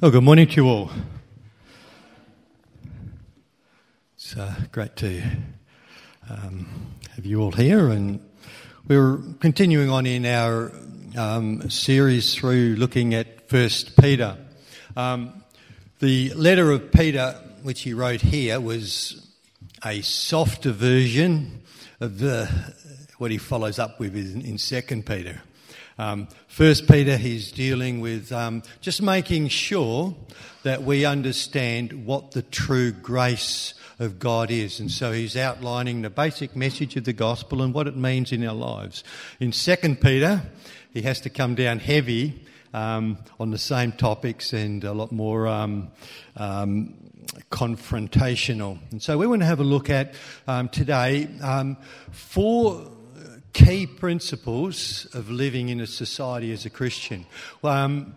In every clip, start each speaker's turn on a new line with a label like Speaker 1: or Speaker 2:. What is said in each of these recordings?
Speaker 1: Well, good morning to you all. It's uh, great to um, have you all here, and we're continuing on in our um, series through looking at First Peter. Um, the letter of Peter, which he wrote here, was a softer version of the, what he follows up with in Second Peter. Um, First Peter, he's dealing with um, just making sure that we understand what the true grace of God is. And so he's outlining the basic message of the gospel and what it means in our lives. In Second Peter, he has to come down heavy um, on the same topics and a lot more um, um, confrontational. And so we want to have a look at um, today um, four key principles of living in a society as a Christian. Um,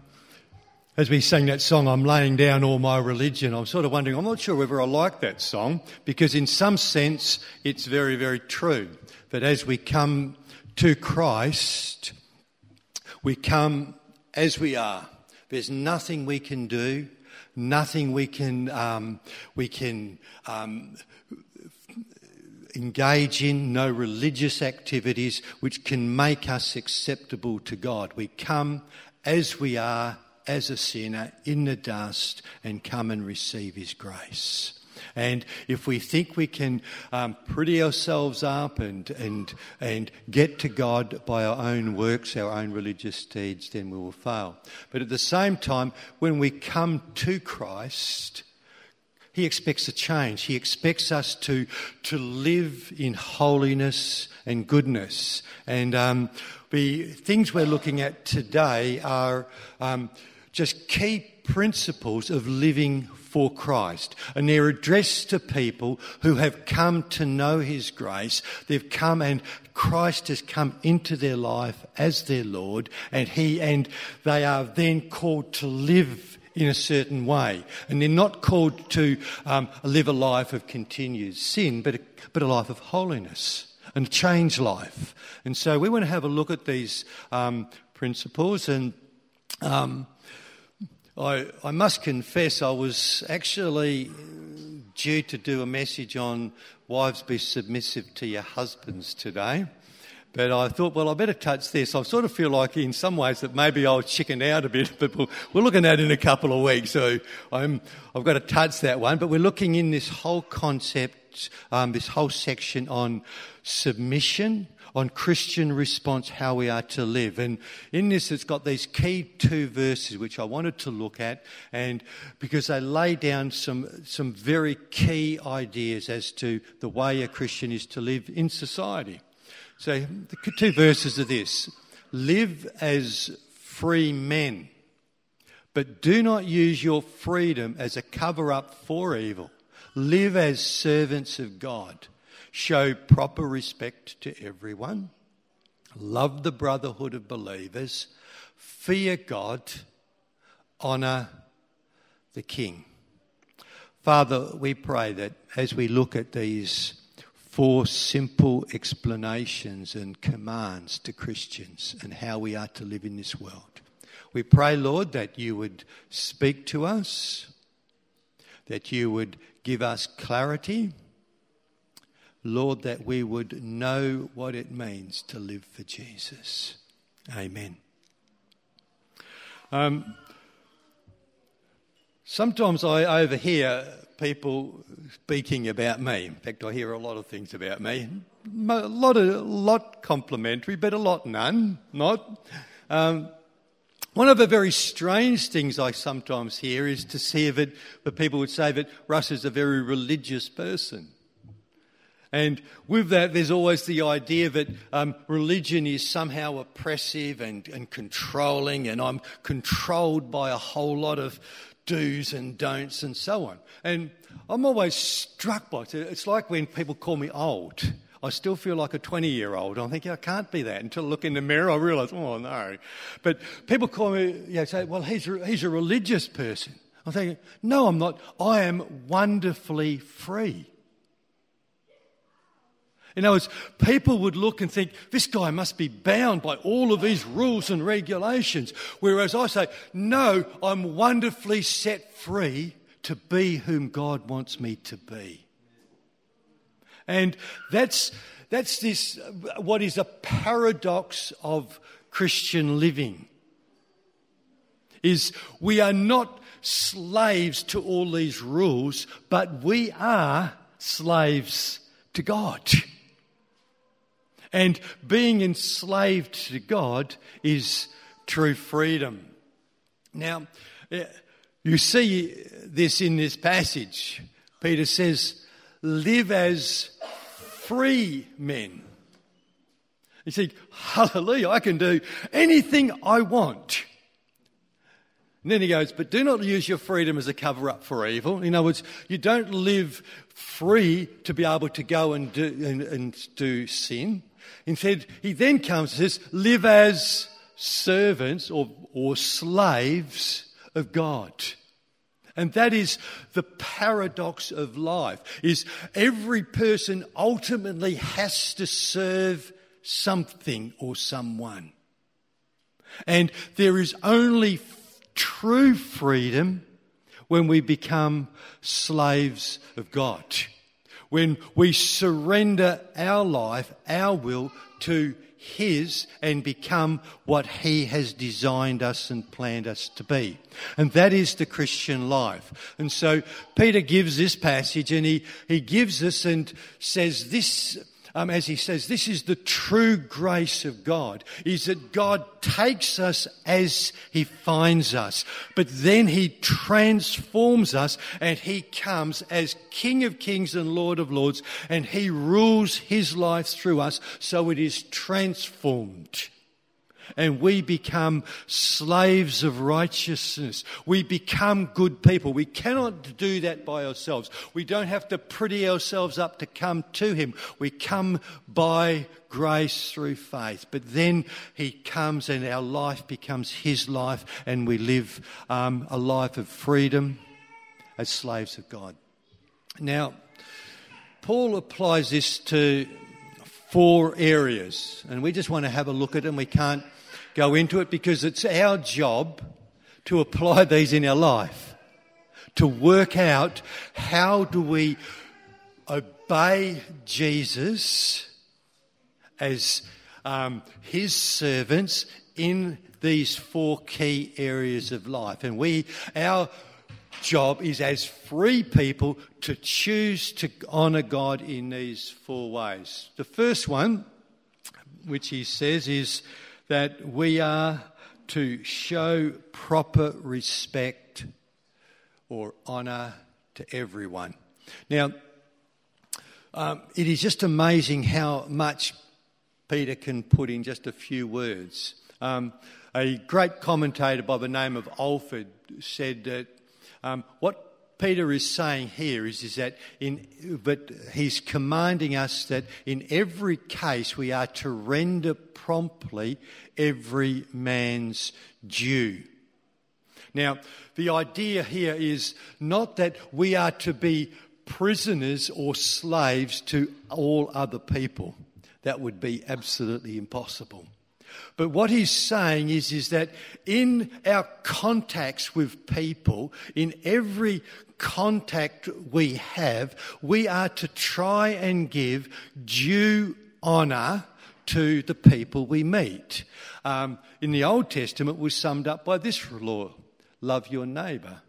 Speaker 1: as we sang that song, I'm laying down all my religion. I'm sort of wondering, I'm not sure whether I like that song because, in some sense, it's very, very true. But as we come to Christ, we come as we are. There's nothing we can do, nothing we can um, we can um, engage in, no religious activities which can make us acceptable to God. We come as we are, as a sinner, in the dust, and come and receive His grace. And if we think we can um, pretty ourselves up and, and, and get to God by our own works, our own religious deeds, then we will fail. But at the same time, when we come to Christ, he expects a change. He expects us to, to live in holiness and goodness. And um, the things we're looking at today are um, just key principles of living for Christ. And they're addressed to people who have come to know His grace. They've come and Christ has come into their life as their Lord and He, and they are then called to live in a certain way. And they're not called to um, live a life of continued sin, but a, but a life of holiness and a changed life. And so we want to have a look at these um, principles. And um, I, I must confess, I was actually due to do a message on wives be submissive to your husbands today. But I thought, well, I better touch this. I sort of feel like, in some ways, that maybe I'll chicken out a bit, but we're looking at it in a couple of weeks, so I'm, I've got to touch that one. But we're looking in this whole concept, um, this whole section on submission, on Christian response, how we are to live. And in this, it's got these key two verses which I wanted to look at, and because they lay down some, some very key ideas as to the way a Christian is to live in society. So, the two verses are this live as free men, but do not use your freedom as a cover up for evil. Live as servants of God. Show proper respect to everyone. Love the brotherhood of believers. Fear God. Honour the King. Father, we pray that as we look at these four simple explanations and commands to Christians and how we are to live in this world. We pray, Lord, that you would speak to us, that you would give us clarity. Lord, that we would know what it means to live for Jesus. Amen. Um, sometimes I overhear people speaking about me. In fact, I hear a lot of things about me. A lot, of, a lot complimentary, but a lot none, not. Um, one of the very strange things I sometimes hear is to see that, that people would say that Russ is a very religious person. And with that, there's always the idea that um, religion is somehow oppressive and, and controlling, and I'm controlled by a whole lot of do's and don'ts and so on. And I'm always struck by it. It's like when people call me old. I still feel like a 20 year old. I'm thinking, I can't be that. Until I look in the mirror, I realise, oh no. But people call me, you know, say, well, he's, he's a religious person. I'm thinking, no, I'm not. I am wonderfully free. In other words, people would look and think, this guy must be bound by all of these rules and regulations. Whereas I say, no, I'm wonderfully set free to be whom God wants me to be. And that's, that's this, what is a paradox of Christian living. Is we are not slaves to all these rules, but we are slaves to God. And being enslaved to God is true freedom. Now, eh, you see this in this passage. Peter says, live as free men. You see, hallelujah, I can do anything I want. And then he goes, but do not use your freedom as a cover up for evil. In other words, you don't live free to be able to go and do, and, and do sin. Instead, he then comes and says, live as servants or, or slaves of God. And that is the paradox of life, is every person ultimately has to serve something or someone. And there is only true freedom when we become slaves of God. When we surrender our life, our will to his and become what He has designed us and planned us to be. And that is the Christian life. And so Peter gives this passage and he, he gives us and says this um, as he says, this is the true grace of God, is that God takes us as he finds us, but then he transforms us and he comes as King of kings and Lord of lords and he rules his life through us so it is transformed and we become slaves of righteousness. We become good people. We cannot do that by ourselves. We don't have to pretty ourselves up to come to Him. We come by grace through faith. But then He comes and our life becomes His life and we live um, a life of freedom as slaves of God. Now, Paul applies this to four areas, and we just want to have a look at them. We can't go into it because it's our job to apply these in our life, to work out how do we obey Jesus as um, his servants in these four key areas of life. And we, our job is as free people to choose to honour God in these four ways. The first one, which he says, is that we are to show proper respect or honour to everyone. Now, um, it is just amazing how much Peter can put in just a few words. Um, a great commentator by the name of Alford said that um, what Peter is saying here is, is that in, but he's commanding us that in every case we are to render promptly every man's due. Now, the idea here is not that we are to be prisoners or slaves to all other people. That would be absolutely impossible. But what he's saying is, is that in our contacts with people, in every contact we have, we are to try and give due honour to the people we meet. Um, in the Old Testament, was summed up by this law love your neighbour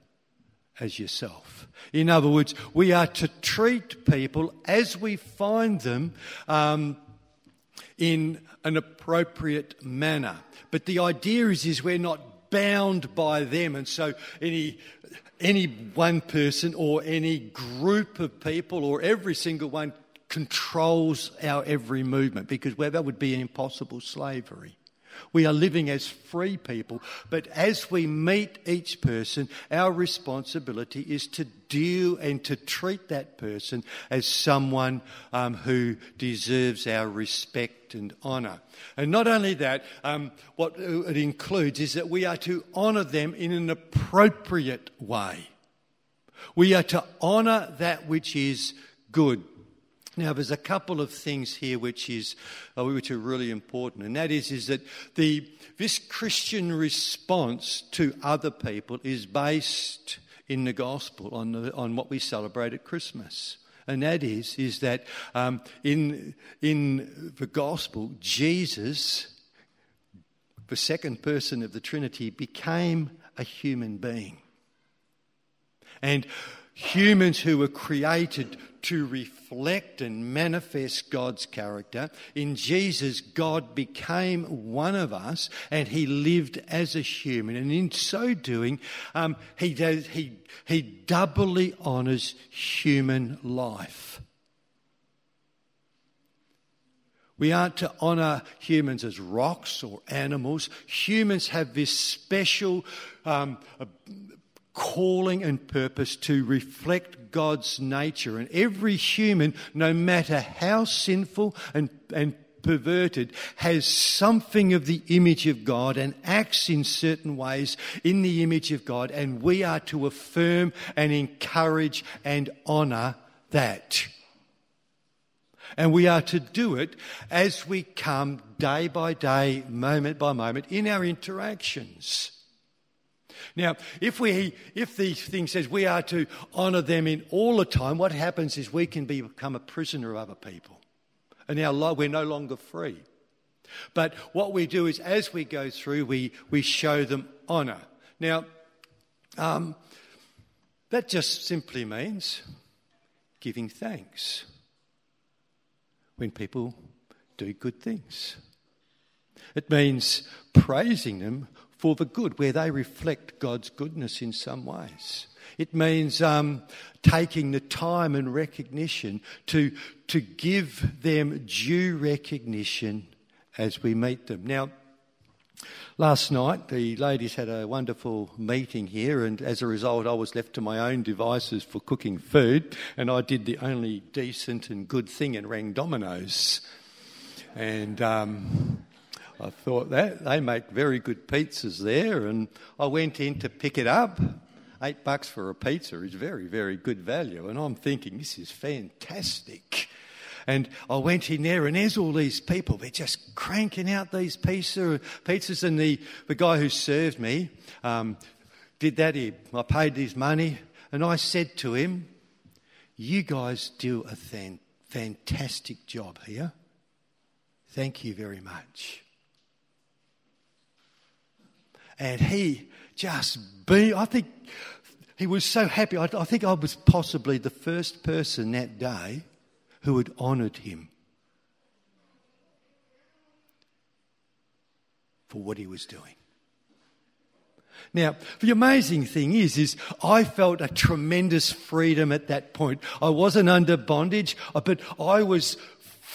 Speaker 1: as yourself. In other words, we are to treat people as we find them um, in an appropriate manner. But the idea is, is we're not bound by them, and so any any one person or any group of people or every single one controls our every movement because well, that would be an impossible slavery. We are living as free people, but as we meet each person, our responsibility is to deal and to treat that person as someone um, who deserves our respect and honour. And not only that, um, what it includes is that we are to honour them in an appropriate way. We are to honour that which is good. Now, there's a couple of things here which is uh, which are really important, and that is is that the this Christian response to other people is based in the gospel on the, on what we celebrate at Christmas, and that is is that um, in in the gospel, Jesus, the second person of the Trinity, became a human being, and humans who were created to reflect and manifest God's character. In Jesus, God became one of us and he lived as a human. And in so doing, um, he, does, he, he doubly honours human life. We aren't to honour humans as rocks or animals. Humans have this special um, calling and purpose to reflect God's nature. And every human, no matter how sinful and, and perverted, has something of the image of God and acts in certain ways in the image of God. And we are to affirm and encourage and honour that. And we are to do it as we come day by day, moment by moment in our interactions. Now, if, we, if the thing says we are to honour them in all the time, what happens is we can become a prisoner of other people. And now we're no longer free. But what we do is as we go through, we, we show them honour. Now, um, that just simply means giving thanks when people do good things. It means praising them for the good, where they reflect God's goodness in some ways. It means um, taking the time and recognition to, to give them due recognition as we meet them. Now, last night the ladies had a wonderful meeting here, and as a result, I was left to my own devices for cooking food, and I did the only decent and good thing and rang Domino's. And um, I thought that they make very good pizzas there, and I went in to pick it up. Eight bucks for a pizza is very, very good value, and I'm thinking this is fantastic. And I went in there, and there's all these people. They're just cranking out these pizza, pizzas. And the, the guy who served me um, did that. He, I paid his money, and I said to him, You guys do a fan, fantastic job here. Thank you very much. And he just be, I think he was so happy. I, I think I was possibly the first person that day who had honoured him for what he was doing. Now, the amazing thing is, is I felt a tremendous freedom at that point. I wasn't under bondage, uh, but I was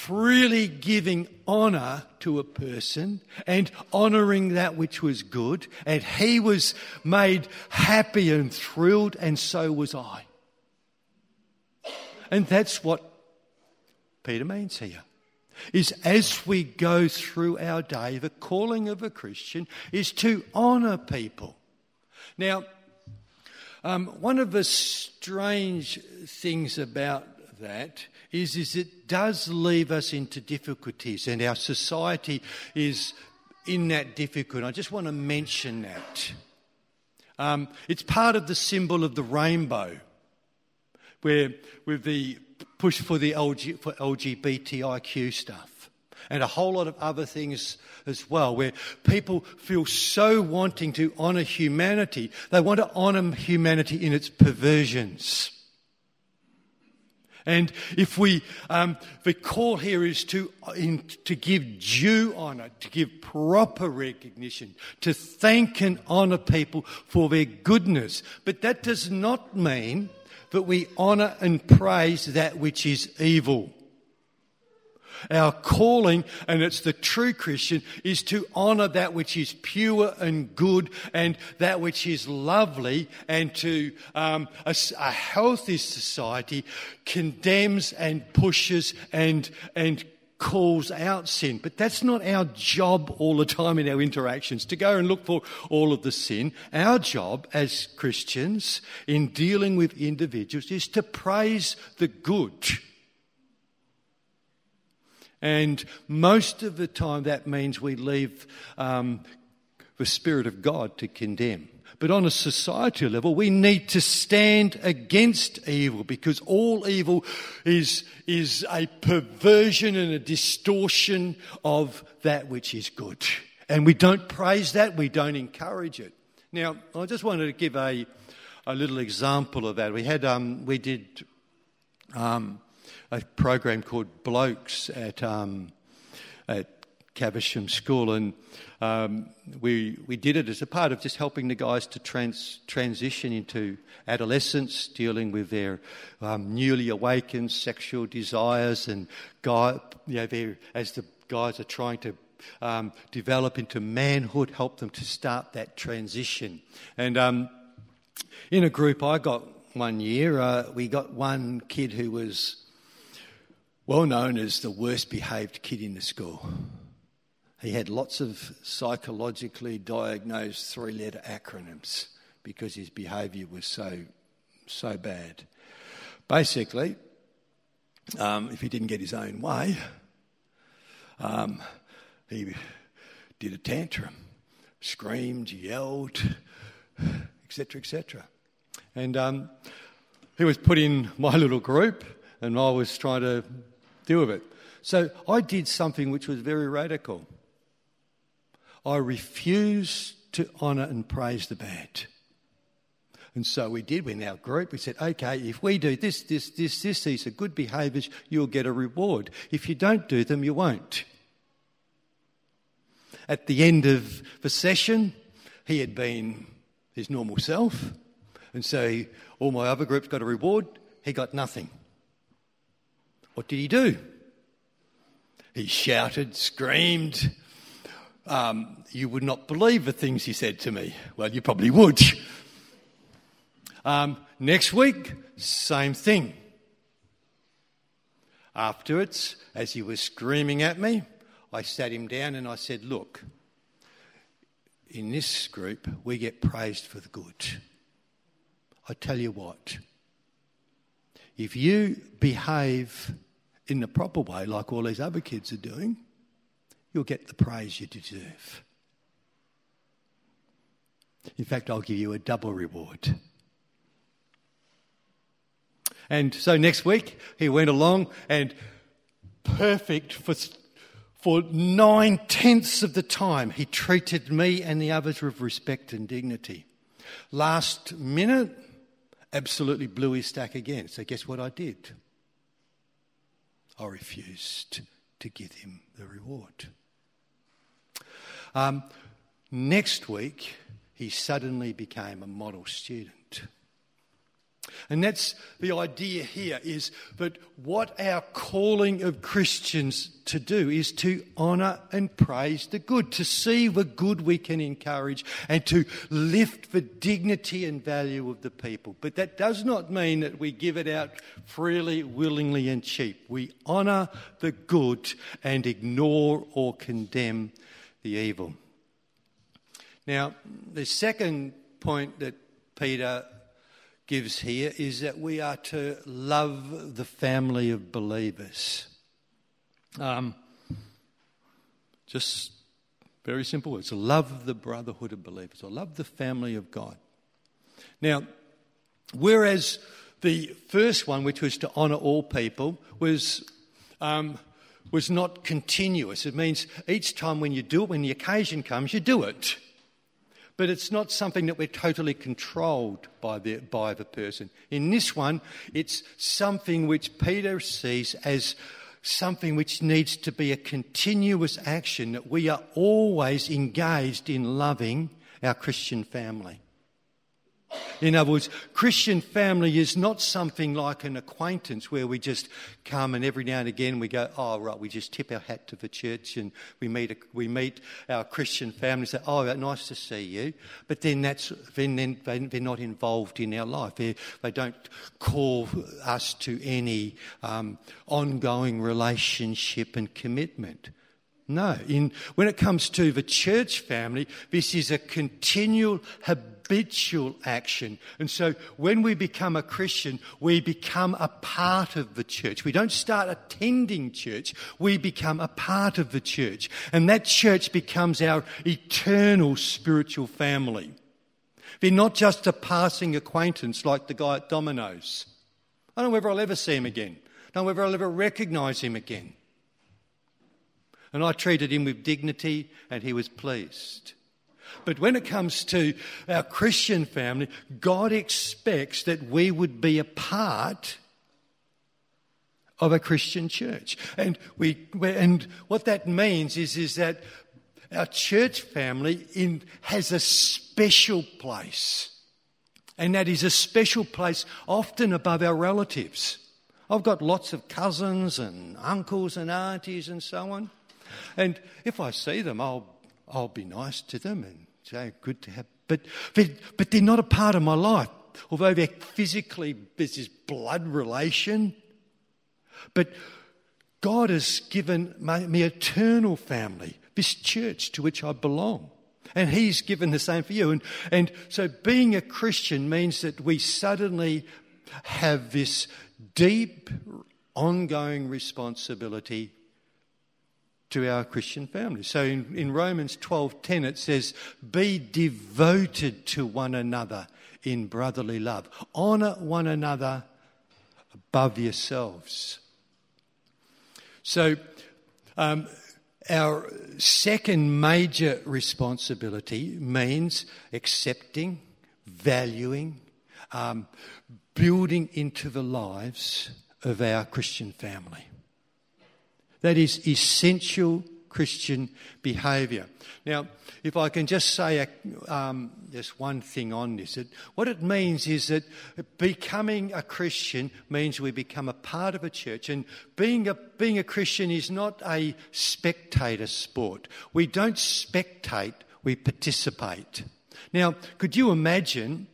Speaker 1: freely giving honour to a person and honouring that which was good. And he was made happy and thrilled, and so was I. And that's what Peter means here. Is as we go through our day, the calling of a Christian is to honour people. Now, um, one of the strange things about that is, is it does leave us into difficulties, and our society is in that difficult. I just want to mention that. Um, it's part of the symbol of the rainbow, where with the push for the LG, for LGBTIQ stuff. And a whole lot of other things as well, where people feel so wanting to honour humanity, they want to honour humanity in its perversions. And if we, um, the call here is to, in, to give due honour, to give proper recognition, to thank and honour people for their goodness. But that does not mean that we honour and praise that which is evil. Our calling, and it's the true Christian, is to honour that which is pure and good and that which is lovely, and to um, a, a healthy society condemns and pushes and, and calls out sin. But that's not our job all the time in our interactions to go and look for all of the sin. Our job as Christians in dealing with individuals is to praise the good And most of the time, that means we leave um, the Spirit of God to condemn. But on a societal level, we need to stand against evil because all evil is, is a perversion and a distortion of that which is good. And we don't praise that, we don't encourage it. Now, I just wanted to give a, a little example of that. We had, um, we did um, a program called Blokes at, um, at Caversham School, and um, we, we did it as a part of just helping the guys to trans, transition into adolescence, dealing with their um, newly awakened sexual desires, and guy, you know, as the guys are trying to um, develop into manhood, help them to start that transition. And um, in a group I got one year, uh, we got one kid who was well known as the worst behaved kid in the school. He had lots of psychologically diagnosed three letter acronyms because his behaviour was so, so bad. Basically, um, if he didn't get his own way, um, he did a tantrum, screamed, yelled, etc., etc. And um, he was put in my little group, and I was trying to deal with it. So I did something which was very radical. I refused to honour and praise the bad. And so we did We in our group. We said, okay, if we do this, this, this, this, these are good behaviours, you'll get a reward. If you don't do them, you won't. At the end of the session, he had been his normal self. And so all my other groups got a reward. He got nothing. What did he do? He shouted, screamed, um, you would not believe the things he said to me. Well, you probably would. Um, next week, same thing. Afterwards, as he was screaming at me, I sat him down and I said, Look, in this group, we get praised for the good. I tell you what, if you behave in the proper way, like all these other kids are doing, you'll get the praise you deserve. In fact, I'll give you a double reward. And so next week, he went along and perfect for, for nine tenths of the time, he treated me and the others with respect and dignity. Last minute, absolutely blew his stack again. So, guess what I did? I refused to give him the reward. Um, next week, he suddenly became a model student. And that's the idea here is that what our calling of Christians to do is to honour and praise the good, to see the good we can encourage and to lift the dignity and value of the people. But that does not mean that we give it out freely, willingly, and cheap. We honour the good and ignore or condemn the evil. Now, the second point that Peter gives here is that we are to love the family of believers. Um, just very simple words love the brotherhood of believers, or love the family of God. Now, whereas the first one, which was to honour all people, was um, was not continuous. It means each time when you do it, when the occasion comes, you do it. But it's not something that we're totally controlled by the, by the person. In this one, it's something which Peter sees as something which needs to be a continuous action, that we are always engaged in loving our Christian family. In other words, Christian family is not something like an acquaintance where we just come and every now and again we go, oh, right, we just tip our hat to the church and we meet, a, we meet our Christian family and say, oh, nice to see you. But then that's, then, then they're not involved in our life. They, they don't call us to any um, ongoing relationship and commitment. No. In, when it comes to the church family, this is a continual, habitual action. And so when we become a Christian, we become a part of the church. We don't start attending church, we become a part of the church. And that church becomes our eternal spiritual family. They're not just a passing acquaintance like the guy at Domino's. I don't know whether I'll ever see him again. I don't know whether I'll ever recognise him again. And I treated him with dignity and he was pleased. But when it comes to our Christian family, God expects that we would be a part of a Christian church. And, we, and what that means is, is that our church family in, has a special place. And that is a special place often above our relatives. I've got lots of cousins and uncles and aunties and so on. And if I see them, I'll, I'll be nice to them and say, good to have. But, but, but they're not a part of my life. Although they're physically, there's this blood relation. But God has given me eternal family, this church to which I belong. And He's given the same for you. And, and so being a Christian means that we suddenly have this deep, ongoing responsibility to our Christian family. So in, in Romans 12:10 it says, "Be devoted to one another in brotherly love. Honor one another above yourselves." So um, our second major responsibility means accepting, valuing, um, building into the lives of our Christian family. That is essential Christian behaviour. Now, if I can just say um, just one thing on this, it, what it means is that becoming a Christian means we become a part of a church, and being a being a Christian is not a spectator sport. We don't spectate; we participate. Now, could you imagine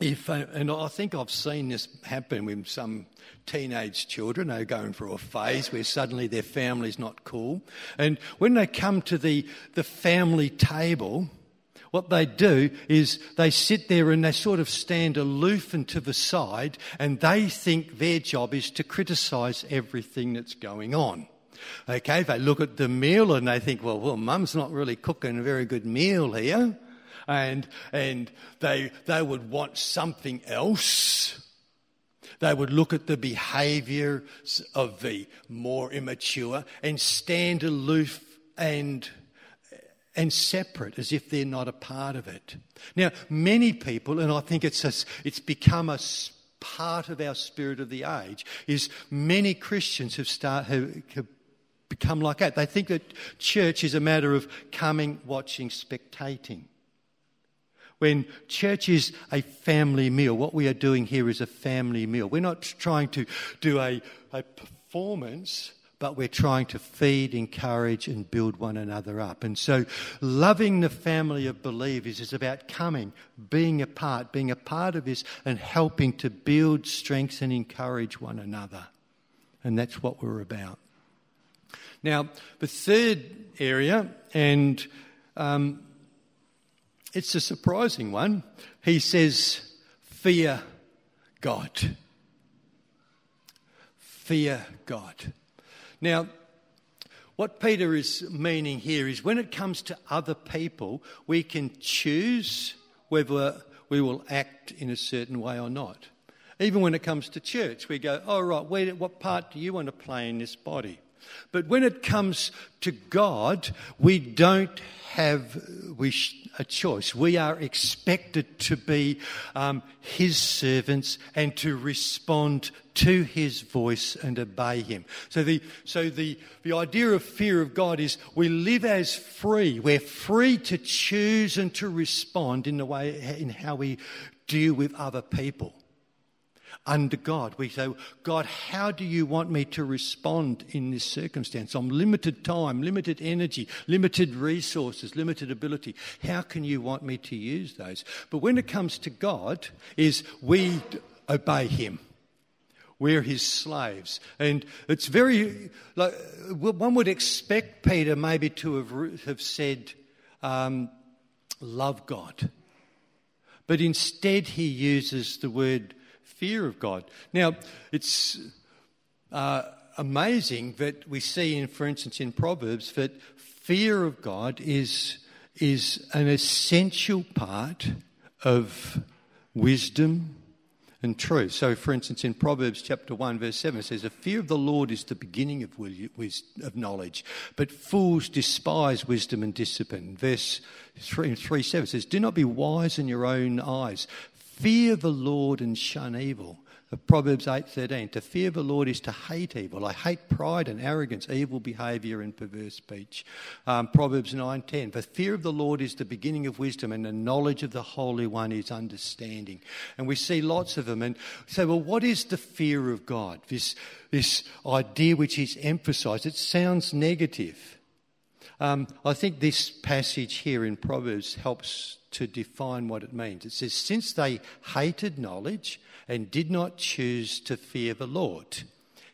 Speaker 1: if, uh, and I think I've seen this happen with some teenage children who are going through a phase where suddenly their family's not cool. And when they come to the, the family table, what they do is they sit there and they sort of stand aloof and to the side and they think their job is to criticise everything that's going on. Okay, they look at the meal and they think, well, well, mum's not really cooking a very good meal here and, and they, they would want something else. They would look at the behaviour of the more immature and stand aloof and, and separate as if they're not a part of it. Now, many people, and I think it's, a, it's become a part of our spirit of the age, is many Christians have, start, have, have become like that. They think that church is a matter of coming, watching, spectating. When church is a family meal, what we are doing here is a family meal. We're not trying to do a, a performance, but we're trying to feed, encourage, and build one another up. And so, loving the family of believers is about coming, being a part, being a part of this, and helping to build, strengthen, encourage one another. And that's what we're about. Now, the third area, and um, it's a surprising one. He says, Fear God. Fear God. Now, what Peter is meaning here is when it comes to other people, we can choose whether we will act in a certain way or not. Even when it comes to church, we go, oh, right, where, what part do you want to play in this body? But when it comes to God, we don't have a choice. We are expected to be um, His servants and to respond to His voice and obey Him. So the so the the idea of fear of God is we live as free. We're free to choose and to respond in the way in how we deal with other people under God. We say, God, how do you want me to respond in this circumstance? I'm limited time, limited energy, limited resources, limited ability. How can you want me to use those? But when it comes to God, is we obey Him. We're his slaves. And it's very, like, one would expect Peter maybe to have, have said, um, love God. But instead, he uses the word fear of God. Now, it's uh, amazing that we see, in, for instance, in Proverbs, that fear of God is, is an essential part of wisdom and truth. So, for instance, in Proverbs chapter 1, verse 7, it says, The fear of the Lord is the beginning of, wisdom, of knowledge, but fools despise wisdom and discipline. Verse 3, 3 7 says, Do not be wise in your own eyes. Fear the Lord and shun evil. Proverbs 8:13 to fear the Lord is to hate evil. I hate pride and arrogance, evil behavior and perverse speech. Um, Proverbs 9:10 the fear of the Lord is the beginning of wisdom and the knowledge of the Holy One is understanding. And we see lots of them and say well what is the fear of God? This this idea which is emphasized it sounds negative. Um, I think this passage here in Proverbs helps to define what it means. It says, Since they hated knowledge and did not choose to fear the Lord,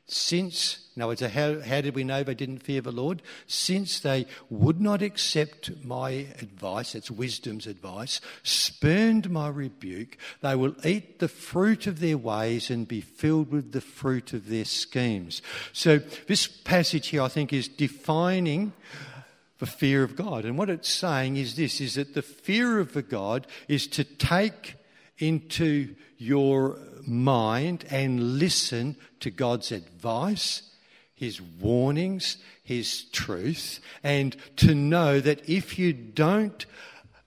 Speaker 1: since, now, how, how did we know they didn't fear the Lord? Since they would not accept my advice, that's wisdom's advice, spurned my rebuke, they will eat the fruit of their ways and be filled with the fruit of their schemes. So, this passage here, I think, is defining the fear of God. And what it's saying is this is that the fear of the God is to take into your mind and listen to God's advice, His warnings, His truth, and to know that if you don't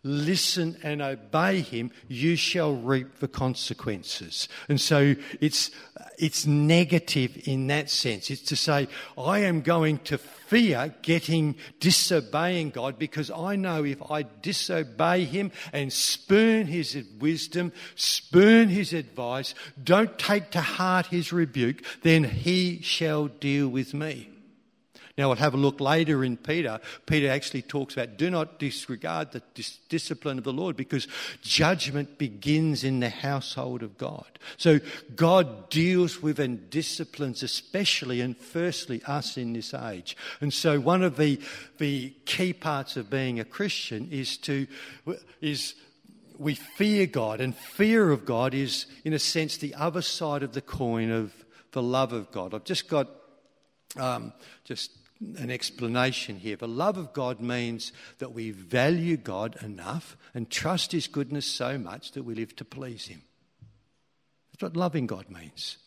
Speaker 1: listen and obey him, you shall reap the consequences. And so it's, it's negative in that sense. It's to say, I am going to fear getting disobeying God because I know if I disobey him and spurn his wisdom, spurn his advice, don't take to heart his rebuke, then he shall deal with me. Now, we'll have a look later in Peter. Peter actually talks about do not disregard the dis- discipline of the Lord because judgment begins in the household of God. So, God deals with and disciplines, especially and firstly us in this age. And so, one of the, the key parts of being a Christian is to, is we fear God, and fear of God is, in a sense, the other side of the coin of the love of God. I've just got um, just an explanation here. The love of God means that we value God enough and trust His goodness so much that we live to please Him. That's what loving God means.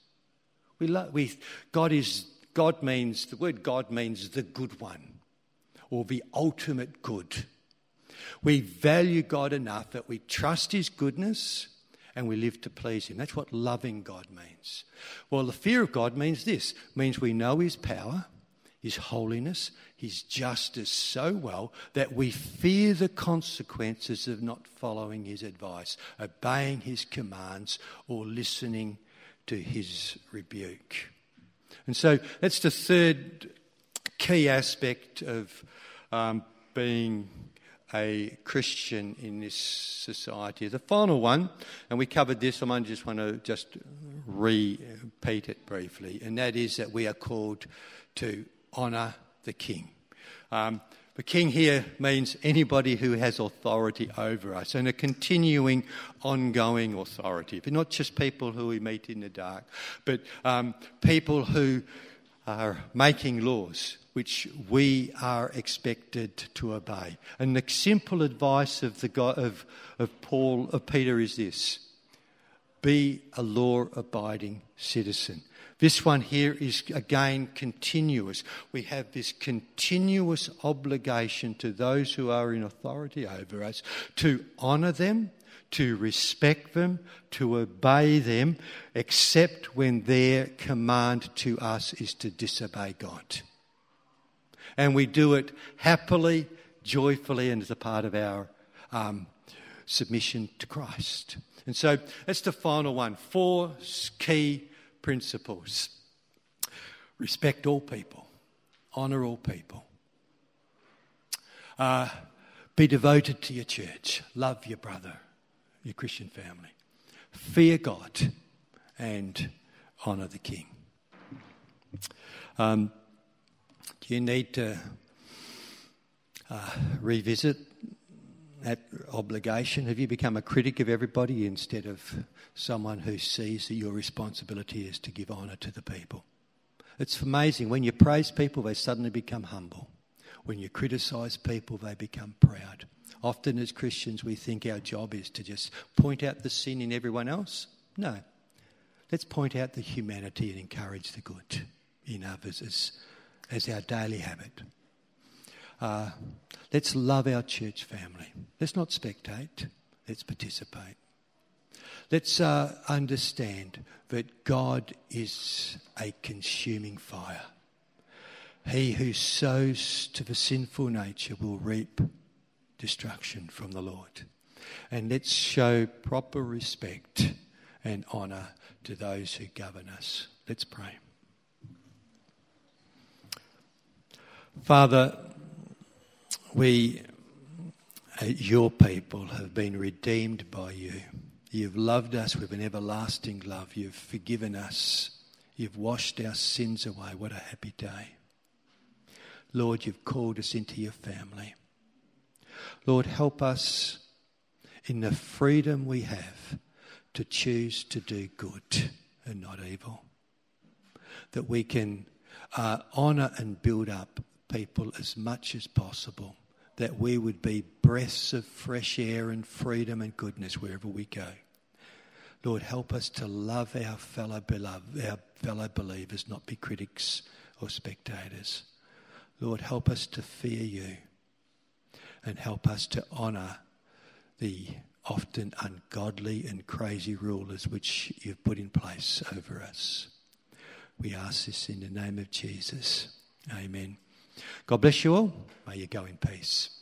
Speaker 1: We, love, we God is God means the word God means the good one or the ultimate good. We value God enough that we trust His goodness and we live to please Him. That's what loving God means. Well, the fear of God means this: means we know His power his holiness, His justice so well that we fear the consequences of not following His advice, obeying His commands, or listening to His rebuke. And so that's the third key aspect of um, being a Christian in this society. The final one, and we covered this, I just want to just repeat it briefly, and that is that we are called to honour the king. Um, the king here means anybody who has authority over us and a continuing, ongoing authority. But not just people who we meet in the dark, but um, people who are making laws which we are expected to obey. And the simple advice of, the God, of, of Paul, of Peter is this be a law abiding citizen. This one here is again continuous. We have this continuous obligation to those who are in authority over us to honour them, to respect them, to obey them, except when their command to us is to disobey God. And we do it happily, joyfully, and as a part of our um, submission to Christ. And so that's the final one. Four key principles. Respect all people, honour all people, uh, be devoted to your church, love your brother, your Christian family, fear God, and honour the King. Um, do you need to uh, revisit that obligation? Have you become a critic of everybody instead of someone who sees that your responsibility is to give honour to the people? It's amazing. When you praise people, they suddenly become humble. When you criticise people, they become proud. Often, as Christians, we think our job is to just point out the sin in everyone else. No. Let's point out the humanity and encourage the good in others as, as our daily habit. Uh, let's love our church family. Let's not spectate, let's participate. Let's uh, understand that God is a consuming fire. He who sows to the sinful nature will reap destruction from the Lord. And let's show proper respect and honour to those who govern us. Let's pray. Father, we, uh, your people, have been redeemed by you. You've loved us with an everlasting love. You've forgiven us. You've washed our sins away. What a happy day. Lord, you've called us into your family. Lord, help us in the freedom we have to choose to do good and not evil. That we can uh, honour and build up people as much as possible. That we would be breaths of fresh air and freedom and goodness wherever we go. Lord, help us to love our fellow beloved, our fellow believers, not be critics or spectators. Lord, help us to fear you and help us to honour the often ungodly and crazy rulers which you've put in place over us. We ask this in the name of Jesus. Amen. God bless you all. May you go in peace.